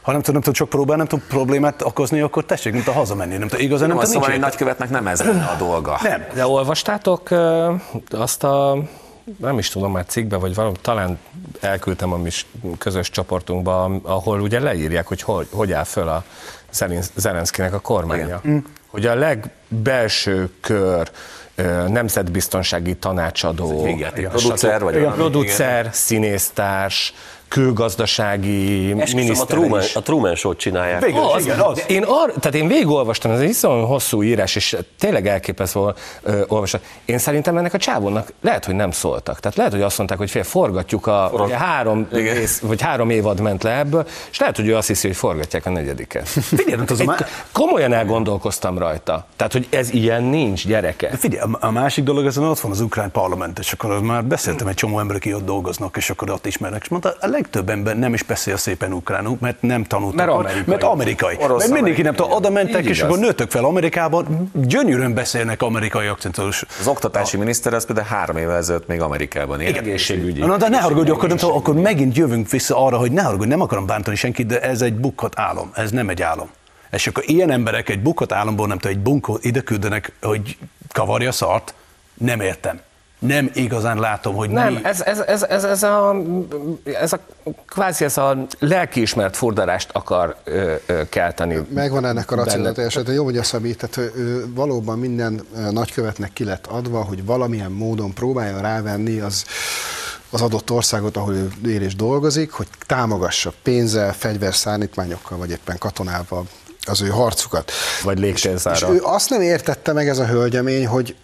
Ha nem tudom, nem tudom, csak próbál, nem tudom problémát okozni, akkor tessék, nem tudom hazamenni, nem tudom, igazán nem,
nem,
tudom,
szóval egy nagykövetnek nem ez lenne a dolga.
Nem.
De olvastátok azt a, nem is tudom már cikkbe, vagy valami, talán elküldtem a mi közös csoportunkba, ahol ugye leírják, hogy hogy, hogy áll föl a Zelen- Zelenszkinek a kormánya. Hogy a legbelső kör nemzetbiztonsági tanácsadó.
Producer vagy
Igen, producer, színésztárs, külgazdasági
Esküszöm, a
miniszter
Truman,
is.
a Truman Show-t csinálják.
Végül
Az,
igen, az.
Én, ar, tehát én végigolvastam, ez egy iszonyatosan hosszú írás, és tényleg ö, olvasat. Én szerintem ennek a csávónak lehet, hogy nem szóltak. Tehát lehet, hogy azt mondták, hogy fél, forgatjuk a ugye három, rész, vagy három évad ment le ebből, és lehet, hogy ő azt hiszi, hogy forgatják a negyediket.
Figyelj, nem tudom,
Egy, komolyan elgondolkoztam rajta. Tehát, hogy ez ilyen nincs, gyereke.
De figyelj, a- a másik dolog, ezen ott van az ukrán parlament, és akkor már beszéltem egy csomó ember, aki ott dolgoznak, és akkor ott ismernek, és mondta, a legtöbb ember nem is beszél szépen ukránul, mert nem tanultak.
Mert amerikai.
Mert amerikai.
Orosz
mert mindenki nem tudom, oda mentek, és
igaz.
akkor nőtök fel Amerikában, gyönyörűen beszélnek amerikai akcentus.
Az oktatási miniszter az például három évvel ezelőtt még Amerikában élt.
Egészségügyi.
Na, de ne haragudj, akkor, nem tudom, akkor megint jövünk vissza arra, hogy ne haragudj, nem akarom bántani senkit, de ez egy bukott álom, ez nem egy álom. És akkor ilyen emberek egy bukott álomból, nem tudom, egy bunkó ide küldenek, hogy kavarja a szart, nem értem. Nem igazán látom, hogy
Nem,
mi...
ez, ez, ez, ez, ez, a, ez a kvázi ez a lelkiismert furdalást akar ö, ö, kelteni.
Megvan ennek a
benned.
racionalitás, de jó, hogy a Szabi, tehát ő, ő valóban minden nagykövetnek ki lett adva, hogy valamilyen módon próbálja rávenni az, az adott országot, ahol ő él és dolgozik, hogy támogassa pénzzel, fegyverszállítmányokkal, vagy éppen katonával az ő harcukat.
Vagy
És
légtérzára.
ő azt nem értette meg ez a hölgyemény, hogy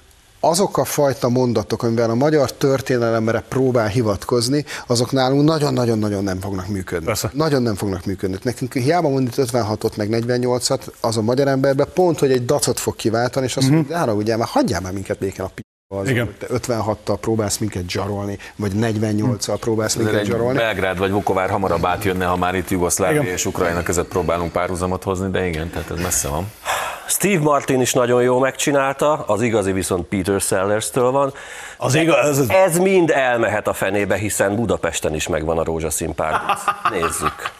azok a fajta mondatok, amivel a magyar történelemre próbál hivatkozni, azok nálunk nagyon-nagyon-nagyon nem fognak működni.
Persze.
Nagyon nem fognak működni. Nekünk hiába mondjuk 56-ot, meg 48-at, az a magyar emberben pont, hogy egy dacot fog kiváltani, és azt mondja, de haragudjál már, hagyjál már minket békén a p***val, az,
Igen.
hogy te 56-tal próbálsz minket zsarolni, vagy 48-al próbálsz minket
egy
zsarolni.
Belgrád vagy Vukovár hamarabb átjönne, ha már itt Jugoszlávia és Ukrajna között próbálunk párhuzamot hozni, de igen, tehát ez messze van.
Steve Martin is nagyon jól megcsinálta, az igazi viszont Peter Sellers-től van.
Az igaz, ez,
Ez mind elmehet a fenébe, hiszen Budapesten is megvan a rózsaszín párduc. Nézzük.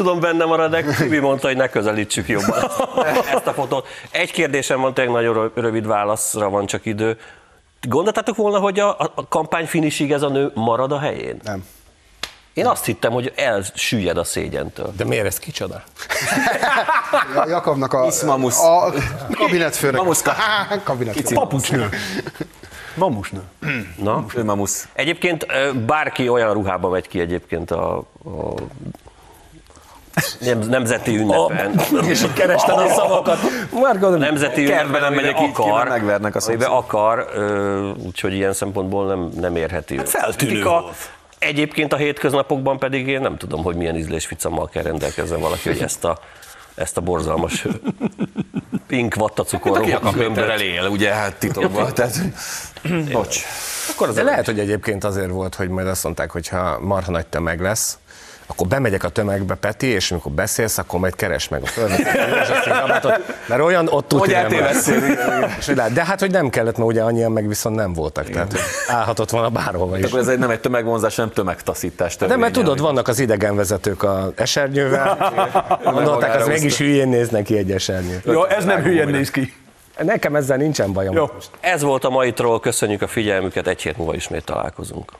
Tudom, benne marad-e. Tibi mondta, hogy ne közelítsük jobban ezt a fotót. Egy kérdésem van, tényleg nagyon rö- rövid válaszra van csak idő. Gondoltátok volna, hogy a, a kampány finisig ez a nő marad a helyén?
Nem.
Én azt hittem, hogy elsüllyed a szégyentől.
De miért ez kicsoda?
Ja- Jakabnak a,
Iszmamusz.
a kabinetfőnök.
Mamuszka.
Kabinetfőnök.
papucsnő. Mamusnő.
Na?
Ő mamusz.
Egyébként bárki olyan ruhába megy ki egyébként a, a nem, nemzeti ünnepen.
És így kerested a szavakat. Már gondolom,
Nemzeti
Kertben
ünnepen,
nem megyek
akar,
megvernek a
amiben akar, úgyhogy ilyen szempontból nem, nem érheti. Hát
feltűnő.
Egyébként a hétköznapokban pedig én nem tudom, hogy milyen ízlésficammal kell rendelkezzen valaki, hogy ezt a, ezt a borzalmas pink vattacukorú
Aki a kapitterrel él, ugye, hát titokban. Tehát, bocs.
Akkor az
De lehet, hogy egyébként azért volt, hogy majd azt mondták, hogy ha marha nagy tömeg lesz, akkor bemegyek a tömegbe, Peti, és amikor beszélsz, akkor majd keres meg a földet. Mert olyan ott
Hogy
nem De hát, hogy nem kellett, mert ugye annyian meg viszont nem voltak. Tehát hogy állhatott volna bárhova is.
Akkor ez egy, nem egy tömegvonzás, nem tömegtaszítás.
De mert tudod,
van
vannak az idegenvezetők a esernyővel, gondolták, az mégis hülyén néznek ki egy esernyő.
Jó, ez nem hülyen néz ki.
Nekem ezzel nincsen bajom.
Jó.
Ez volt a mai troll, köszönjük a figyelmüket, egy hét múlva ismét találkozunk.